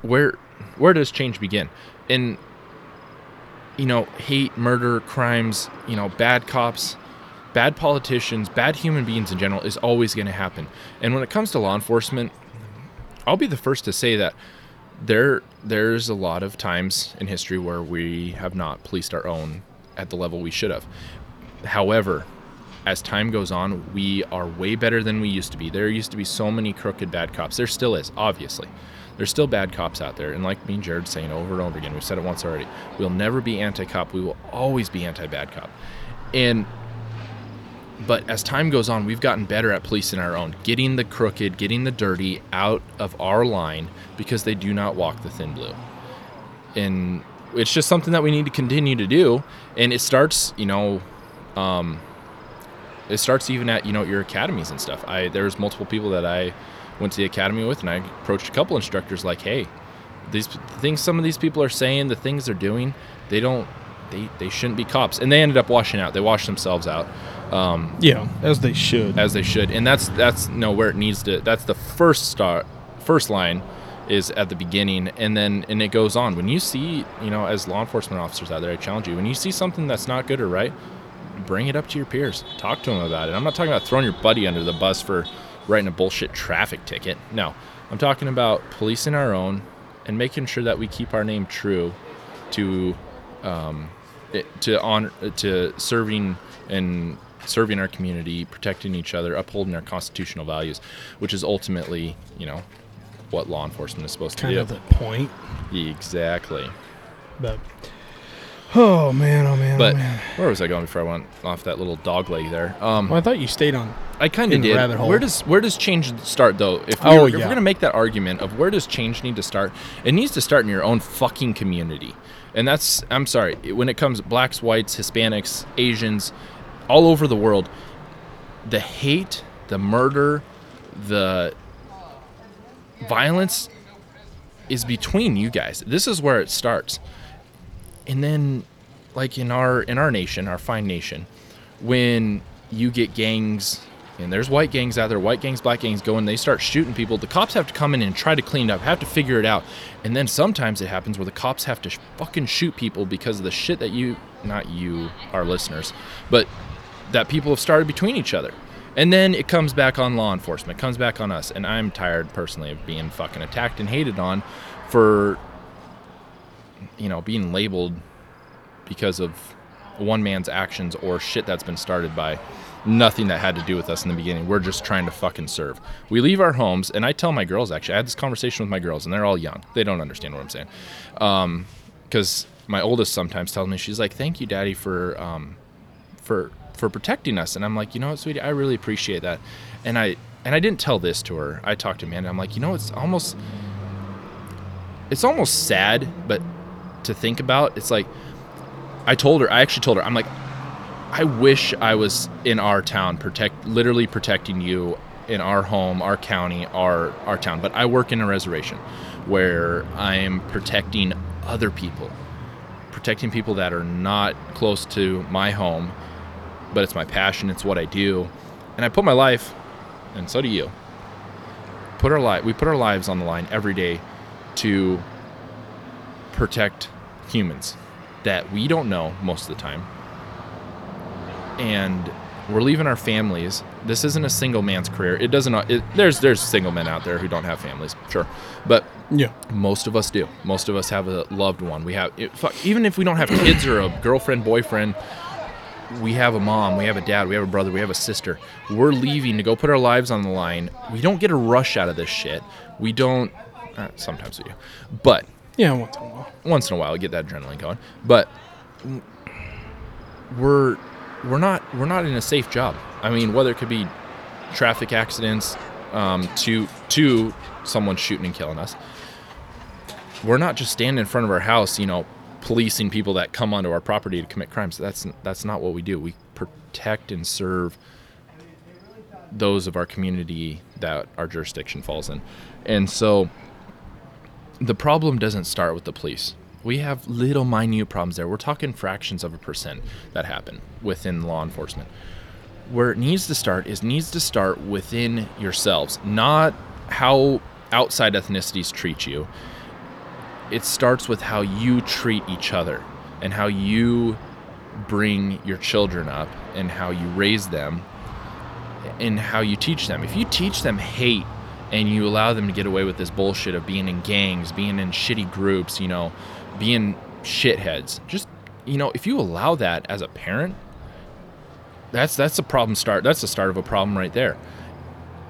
where where does change begin? And you know, hate, murder, crimes, you know, bad cops, bad politicians, bad human beings in general is always going to happen. And when it comes to law enforcement, I'll be the first to say that there there's a lot of times in history where we have not policed our own at the level we should have. However, as time goes on, we are way better than we used to be. There used to be so many crooked bad cops. There still is, obviously. There's still bad cops out there. And like me and Jared saying over and over again, we've said it once already. We'll never be anti cop. We will always be anti bad cop. And but as time goes on, we've gotten better at policing our own, getting the crooked, getting the dirty out of our line because they do not walk the thin blue. And it's just something that we need to continue to do. And it starts, you know, um, it starts even at you know your academies and stuff. I there's multiple people that I went to the academy with, and I approached a couple instructors like, hey, these things some of these people are saying, the things they're doing, they don't, they they shouldn't be cops, and they ended up washing out. They washed themselves out. Um, Yeah, as they should. as they should and that's that's you know where it needs to that's the first start first line is at the beginning and then and it goes on when you see you know as law enforcement officers out there i challenge you when you see something that's not good or right bring it up to your peers talk to them about it i'm not talking about throwing your buddy under the bus for writing a bullshit traffic ticket no i'm talking about policing our own and making sure that we keep our name true to um, it, to honor to serving and serving our community, protecting each other, upholding our constitutional values, which is ultimately, you know, what law enforcement is supposed kind to of do. the point. Exactly. But oh man, oh man, But oh man. where was I going before I went off that little dog leg there? Um, Well, I thought you stayed on. I kind of did. rabbit hole. Where does where does change start though? If we're, Oh, if yeah. we're gonna make that argument of where does change need to start, it needs to start in your own fucking community. And that's I'm sorry when it comes blacks, whites, Hispanics, Asians, all over the world, the hate, the murder, the violence is between you guys. This is where it starts. And then like in our in our nation, our fine nation, when you get gangs and there's white gangs out there, white gangs, black gangs go and they start shooting people, the cops have to come in and try to clean it up, have to figure it out. And then sometimes it happens where the cops have to sh- fucking shoot people because of the shit that you not you, our listeners, but that people have started between each other. And then it comes back on law enforcement, comes back on us. And I'm tired personally of being fucking attacked and hated on for, you know, being labeled because of one man's actions or shit that's been started by nothing that had to do with us in the beginning. We're just trying to fucking serve. We leave our homes, and I tell my girls actually, I had this conversation with my girls, and they're all young. They don't understand what I'm saying. Because my oldest sometimes tells me, she's like, thank you, daddy, for, um, for, for protecting us. And I'm like, you know what, sweetie, I really appreciate that. And I, and I didn't tell this to her. I talked to Amanda. I'm like, you know, it's almost, it's almost sad, but to think about, it's like I told her. I actually told her. I'm like, I wish I was in our town, protect, literally protecting you in our home, our county, our our town. But I work in a reservation where I am protecting other people, protecting people that are not close to my home, but it's my passion. It's what I do, and I put my life, and so do you. Put our life. We put our lives on the line every day to protect humans that we don't know most of the time and we're leaving our families. This isn't a single man's career. It doesn't. It, there's there's single men out there who don't have families, sure, but Yeah. most of us do. Most of us have a loved one. We have it, fuck, even if we don't have kids or a girlfriend, boyfriend. We have a mom, we have a dad, we have a brother, we have a sister. We're leaving to go put our lives on the line. We don't get a rush out of this shit. We don't. Uh, sometimes we do, but Yeah, once in a while. once in a while get that adrenaline going. But we're we're not we're not in a safe job. I mean whether it could be traffic accidents um, to to someone shooting and killing us. We're not just standing in front of our house you know policing people that come onto our property to commit crimes. That's that's not what we do. We protect and serve those of our community that our jurisdiction falls in. And so the problem doesn't start with the police. We have little minute problems there. We're talking fractions of a percent that happen within law enforcement. Where it needs to start is needs to start within yourselves, not how outside ethnicities treat you. It starts with how you treat each other and how you bring your children up and how you raise them and how you teach them. If you teach them hate and you allow them to get away with this bullshit of being in gangs, being in shitty groups, you know, being shitheads, just you know, if you allow that as a parent, that's that's a problem start. That's the start of a problem right there.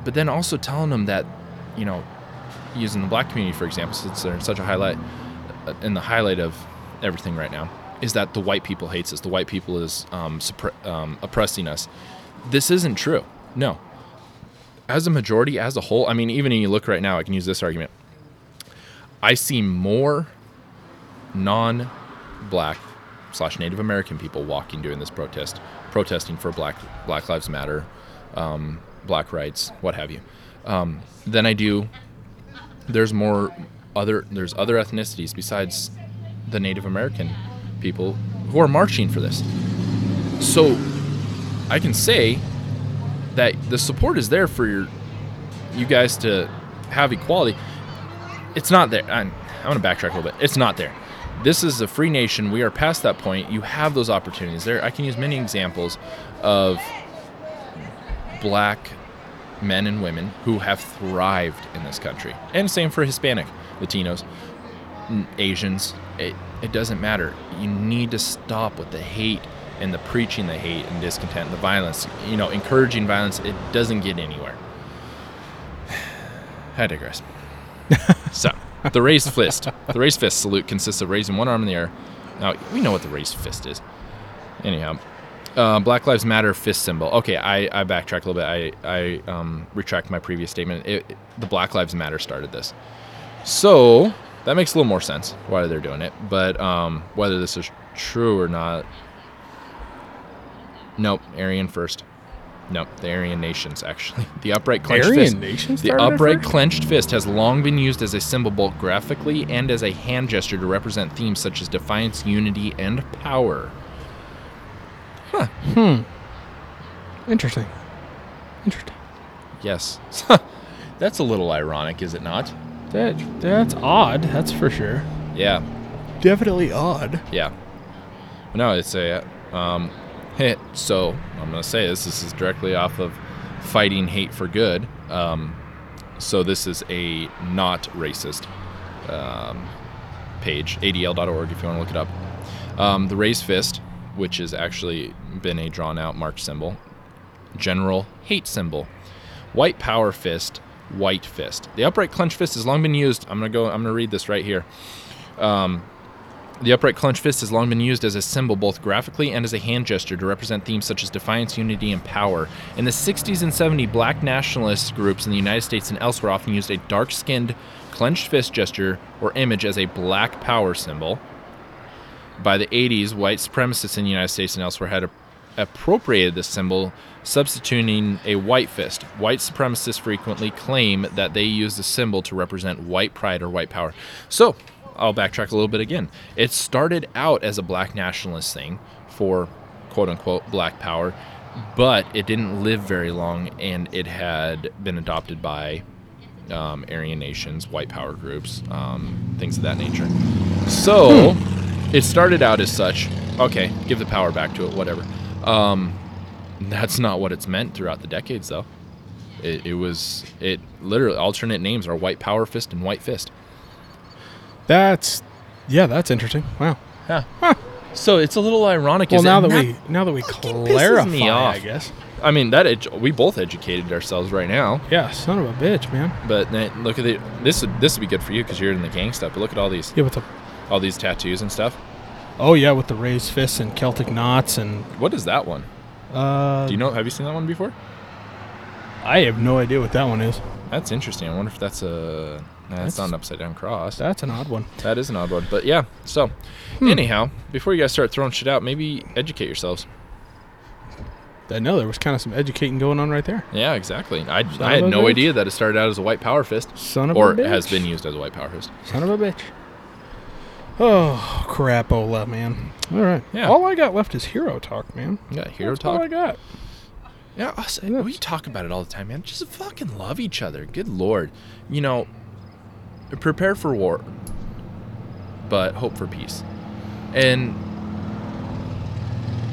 But then also telling them that, you know, using the black community for example, since they're in such a highlight uh, in the highlight of everything right now, is that the white people hates us. The white people is um, suppre- um, oppressing us. This isn't true. No. As a majority, as a whole, I mean, even if you look right now, I can use this argument. I see more non-black slash Native American people walking during this protest, protesting for Black Black Lives Matter, um, Black rights, what have you, um, than I do. There's more other there's other ethnicities besides the Native American people who are marching for this. So I can say that the support is there for your you guys to have equality. It's not there. I'm, I'm going to backtrack a little bit. It's not there. This is a free nation. We are past that point. You have those opportunities there. I can use many examples of black men and women who have thrived in this country, and same for Hispanic, Latinos, Asians. It, it doesn't matter. You need to stop with the hate and the preaching the hate and discontent and the violence. You know, encouraging violence. It doesn't get anywhere. I digress. so, the raised fist. The raised fist salute consists of raising one arm in the air. Now, we know what the raised fist is. Anyhow, uh, Black Lives Matter fist symbol. Okay, I, I backtrack a little bit. I, I um, retract my previous statement. It, it- the Black Lives Matter started this. So, that makes a little more sense why they're doing it. But um, whether this is true or not, nope, Aryan first. Nope, the Aryan nations actually. The upright clenched Aryan fist. nation The upright clenched fist has long been used as a symbol both graphically and as a hand gesture to represent themes such as defiance, unity, and power. Huh. Hmm. Interesting. Interesting. Yes. That's a little ironic, is it not? That that's odd. That's for sure. Yeah. Definitely odd. Yeah. No, it's a um, hit. So I'm gonna say this. This is directly off of fighting hate for good. Um, so this is a not racist um, page, adl.org, if you want to look it up. Um, the raised fist, which has actually been a drawn out march symbol. General hate symbol. White power fist. White fist. The upright clenched fist has long been used. I'm gonna go. I'm gonna read this right here. The upright clenched fist has long been used as a symbol both graphically and as a hand gesture to represent themes such as defiance, unity, and power. In the 60s and 70s, black nationalist groups in the United States and elsewhere often used a dark skinned clenched fist gesture or image as a black power symbol. By the 80s, white supremacists in the United States and elsewhere had appropriated this symbol, substituting a white fist. White supremacists frequently claim that they use the symbol to represent white pride or white power. So, I'll backtrack a little bit again. It started out as a black nationalist thing for quote unquote black power, but it didn't live very long and it had been adopted by um, Aryan nations, white power groups, um, things of that nature. So it started out as such. Okay, give the power back to it, whatever. Um, that's not what it's meant throughout the decades, though. It, it was it literally alternate names are white power fist and white fist. That's yeah, that's interesting. Wow. Yeah. So it's a little ironic. Well, now that we now that we clarify, me off. I guess. I mean, that edu- we both educated ourselves right now. Yeah, son of a bitch, man. But then look at the this. would- This would be good for you because you're in the gang stuff. But look at all these Yeah, with the all these tattoos and stuff. oh yeah, with the raised fists and Celtic knots and What is that one? uh, Do you know? Have you seen that one before? I have no idea what that one is. That's interesting. I wonder if that's a. That's, not an upside down cross. That's an odd one. that is an odd one. But yeah. So, Hmm. anyhow, before you guys start throwing shit out, maybe educate yourselves. I know there was kind of some educating going on right there. Yeah, exactly. I, I had no bitch. idea that it started out as a white power fist, Son of or a bitch. has been used as a white power fist. Son of a bitch. Oh crapola, man. All right. Yeah. All I got left is hero talk, man. Yeah, hero That's all. I got. Yeah, us, Yeah. we talk about it all the time, man. Just fucking love each other. Good lord. You know, prepare for war, but hope for peace. And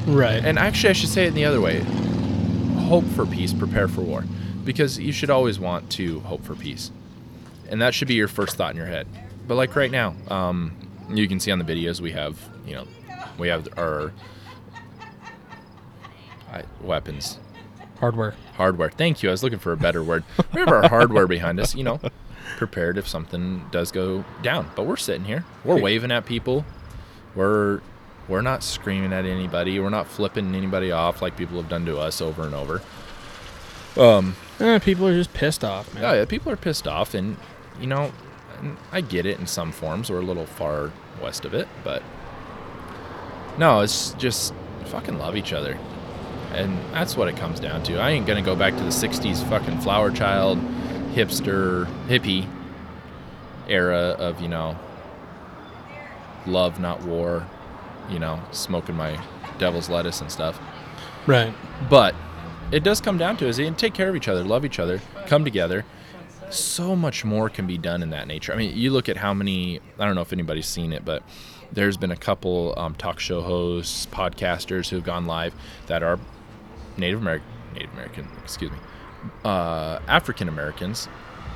Right. and actually, I should say it in the other way: hope for peace, prepare for war, because you should always want to hope for peace, and that should be your first thought in your head. But like right now, um, you can see on the videos we have, you know, we have our I, weapons hardware. hardware. Thank you. I was looking for a better word. We have our hardware behind us, you know, prepared if something does go down. But we're sitting here. We're waving at people. We're we're not screaming at anybody. We're not flipping anybody off like people have done to us over and over. Um, Eh, people are just pissed off, man. yeah, yeah, people are pissed off, and you know, I get it in some forms. We're a little far west of it, but no, it's just fucking love each other, and that's what it comes down to. I ain't gonna go back to the '60s fucking flower child, hipster, hippie era of you know, love not war, you know, smoking my devil's lettuce and stuff. Right. But it does come down to is and take care of each other, love each other, come together. So much more can be done in that nature. I mean, you look at how many. I don't know if anybody's seen it, but there's been a couple um, talk show hosts, podcasters who've gone live that are Native American, Native American, excuse me, uh, African Americans,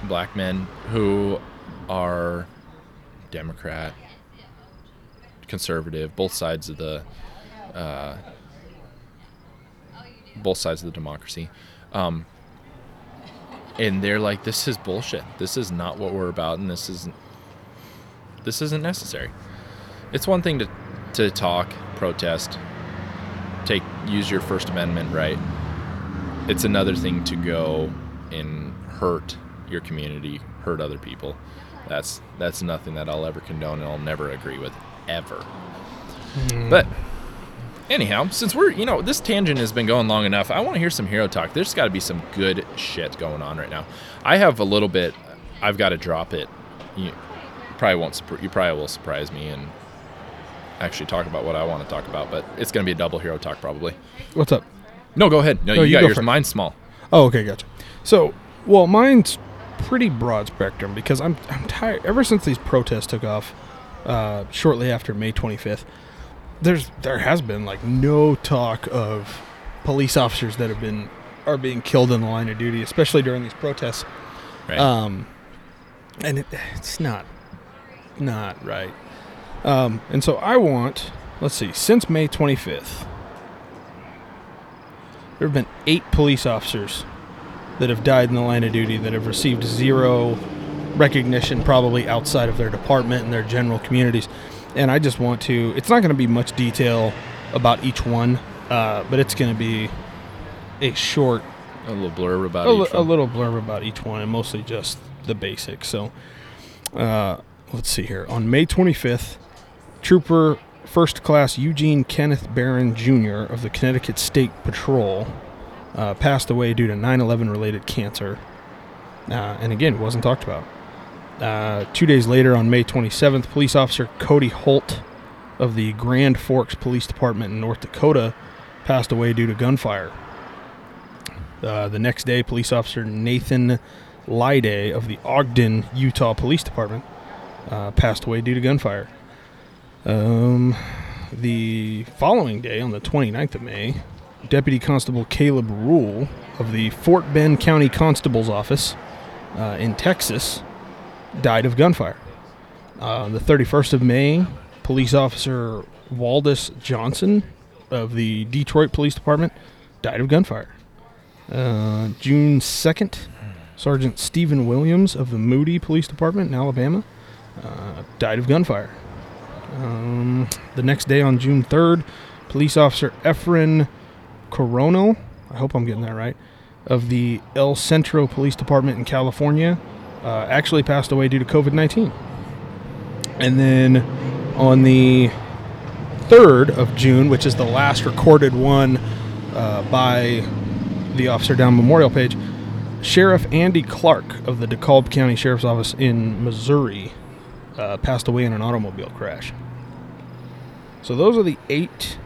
black men who are Democrat, conservative, both sides of the uh, both sides of the democracy. Um, and they're like, this is bullshit. This is not what we're about, and this isn't this isn't necessary. It's one thing to to talk, protest, take use your First Amendment right. It's another thing to go and hurt your community, hurt other people. That's that's nothing that I'll ever condone and I'll never agree with ever. Hmm. But anyhow, since we're you know this tangent has been going long enough, I want to hear some hero talk. There's got to be some good shit going on right now. I have a little bit. I've got to drop it. You probably won't. You probably will surprise me and actually talk about what I want to talk about. But it's gonna be a double hero talk probably. What's up? No, go ahead. No, No, you, you got go yours. Mine's small. Oh, okay, gotcha. So, well, mine's pretty broad spectrum because I'm I'm tired. Ever since these protests took off, uh, shortly after May 25th, there's there has been like no talk of police officers that have been are being killed in the line of duty, especially during these protests. Right. Um, and it, it's not not right. Um, and so I want, let's see, since May 25th, there have been eight police officers that have died in the line of duty that have received zero recognition, probably outside of their department and their general communities. And I just want to, it's not going to be much detail about each one, uh, but it's going to be a short a little blurb about a, each li- a little blurb about each one and mostly just the basics. So, Uh, let's see here. On May 25th, Trooper First Class Eugene Kenneth Barron Jr. of the Connecticut State Patrol uh, passed away due to 9 11 related cancer. Uh, and again, wasn't talked about. Uh, two days later, on May 27th, police officer Cody Holt of the Grand Forks Police Department in North Dakota passed away due to gunfire. Uh, the next day, police officer Nathan Lyday of the Ogden, Utah Police Department uh, passed away due to gunfire. Um, the following day, on the 29th of May, Deputy Constable Caleb Rule of the Fort Bend County Constable's Office uh, in Texas died of gunfire. Uh, the 31st of May, police officer Waldus Johnson of the Detroit Police Department died of gunfire. Uh, June 2nd, Sergeant Stephen Williams of the Moody Police Department in Alabama uh, died of gunfire. Um, the next day on June 3rd, police officer Efren Coronel, I hope I'm getting that right, of the El Centro Police Department in California uh, actually passed away due to COVID 19. And then on the 3rd of June, which is the last recorded one uh, by the officer down Memorial page, Sheriff Andy Clark of the DeKalb County Sheriff's Office in Missouri uh, passed away in an automobile crash. So those are the eight.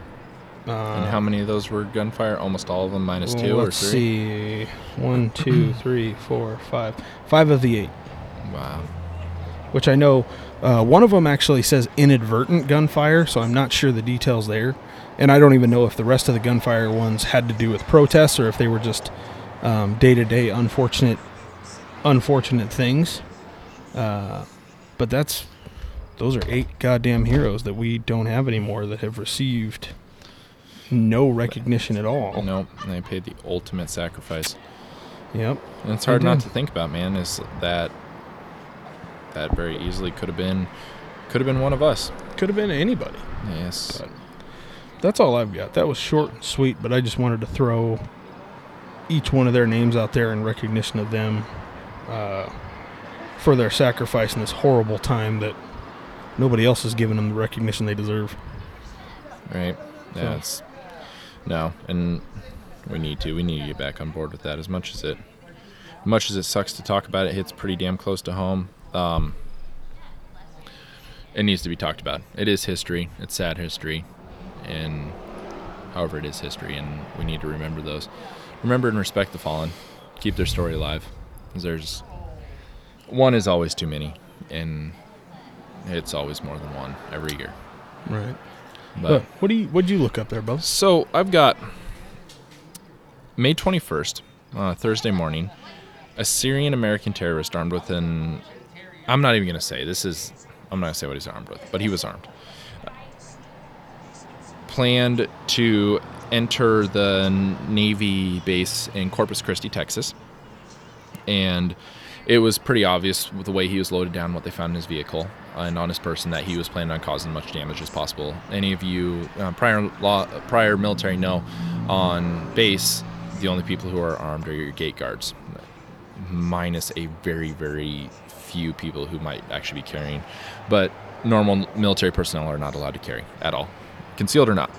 Uh, And how many of those were gunfire? Almost all of them, minus well, two or let's three. see. One, two, three, four, five. Five of the eight. Wow. which I know uh, one of them actually says inadvertent gunfire, so I'm not sure the details there. And I don't even know if the rest of the gunfire ones had to do with protests or if they were just day to day unfortunate, unfortunate things. Uh, but that's those are eight goddamn heroes that we don't have anymore that have received no recognition at all. Nope. and They paid the ultimate sacrifice. Yep. And it's hard not to think about, man. Is that that very easily could have been could have been one of us. Could have been anybody. Yes. But- That's all I've got. That was short and sweet, but I just wanted to throw each one of their names out there in recognition of them uh, for their sacrifice in this horrible time that nobody else is giving them the recognition they deserve. Right. So- Yeah. It's no, and we need to. We need to get back on board with that. As much as it, much as it sucks to talk about, it hits pretty damn close to home. Um, it needs to be talked about. It is history. It's sad history, and however, it is history, and we need to remember those. Remember and respect the fallen. Keep their story alive. There's one is always too many, and it's always more than one every year. Right. But But what do you what'd you look up there, Bubs? so I've got May 21st, uh, Thursday morning, a Syrian American terrorist armed with an. I'm not even going to say. This is. I'm not going to say what he's armed with, but he was armed. Planned to enter the Navy base in Corpus Christi, Texas. And it was pretty obvious with the way he was loaded down, what they found in his vehicle and honest person, that he was planning on causing as much damage as possible. Any of you uh, prior law, prior military know, on base, the only people who are armed are your gate guards, minus a very very few people who might actually be carrying. But normal military personnel are not allowed to carry at all, concealed or not.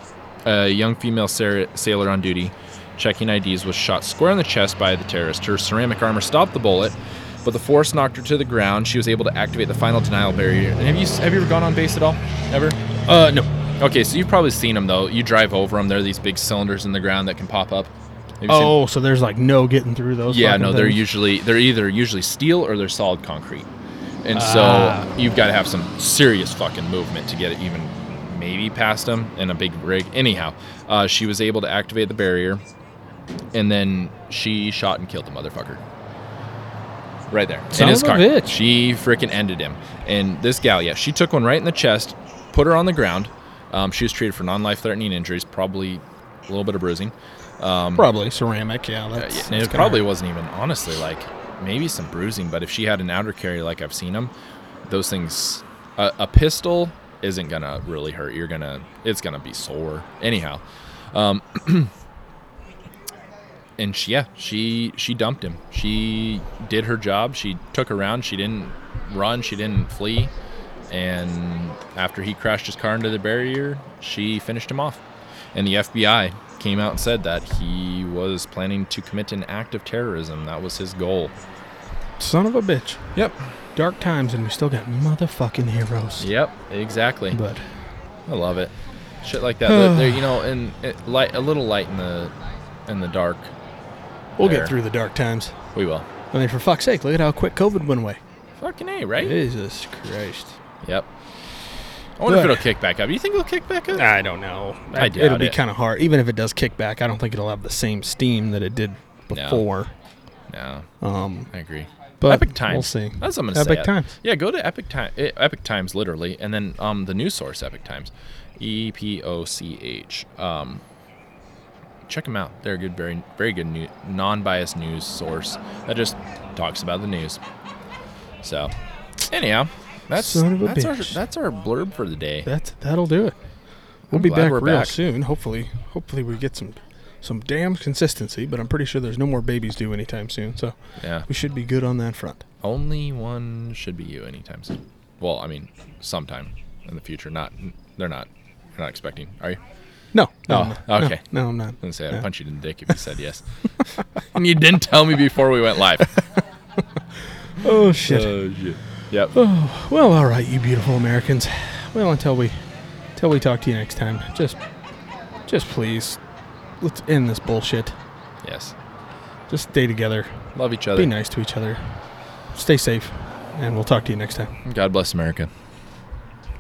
A young female sa- sailor on duty checking IDs was shot square in the chest by the terrorist. Her ceramic armor stopped the bullet, but the force knocked her to the ground. She was able to activate the final denial barrier. And have you have you ever gone on base at all? Ever? Uh no. Okay, so you've probably seen them though. You drive over them. They're these big cylinders in the ground that can pop up. Have you seen- Oh, so there's like no getting through those. yeah, no, they're usually they're either usually steel or they're solid concrete, and so Ah. you've got to have some serious fucking movement to get it even maybe past them in a big rig. Anyhow, uh, she was able to activate the barrier, and then she shot and killed the motherfucker. Right there Son in his car. bitch. She freaking ended him. And this gal, yeah, she took one right in the chest, put her on the ground. Um, she was treated for non-life-threatening injuries, probably a little bit of bruising. probably ceramic. Yeah, Uh, that's, yeah, that's it probably hurt. wasn't even honestly like maybe some bruising, but if she had an outer carry like I've seen them, those things, a, a pistol isn't gonna really hurt. You're gonna, it's gonna be sore anyhow. Um, and she, yeah, she she dumped him. She did her job. She took around. She didn't run. She didn't flee. And after he crashed his car into the barrier, she finished him off. And the FBI came out and said that he was planning to commit an act of terrorism. That was his goal. Son of a bitch. Yep. Dark times, and we still got motherfucking heroes. Yep. Exactly. But I love it. Shit like that. They're, you know, and it, light a little light in the in the dark. We'll get through the dark times. We will. I mean, for fuck's sake, look at how quick COVID went away. Fucking a, right? Jesus Christ. Yep. I wonder if it'll kick back up. You think it'll kick back up? I don't know. I do. It'll doubt be it. kind of hard. Even if it does kick back, I don't think it'll have the same steam that it did No. before. No, Um, I agree. but Epic Times. We'll see. That's what I'm gonna say. Epic Times. Yeah, go to Epoch Time, Epoch Times, literally, and then um the news source Epoch Times, E P O C H. Um, check them out. They're a good, very very good new, non-biased news source that just talks about the news. So, anyhow, that's Son of a that's our that's our blurb for the day. That's that'll do it. We'll I'm be back real back. soon. Hopefully, hopefully we get some some damn consistency. But I'm pretty sure there's no more babies due anytime soon, so Yeah, we should be good on that front. only one should be you anytime soon. Well, I mean, sometime in the future. Not they're not. You're not expecting, are you? Oh, no, no, Oh, I'm okay. No, no, I'm not. I was gonna say I'd Yeah. punch you in the dick if you said yes. and you didn't tell me before we went live. Oh shit. Oh shit. Yep. Oh, Well, all right, you beautiful Americans. Well, until we, until we talk to you next time, just, just please, let's end this bullshit. Yes. Just stay together. Love each other. Be nice to each other. Stay safe, and we'll talk to you next time. God bless America.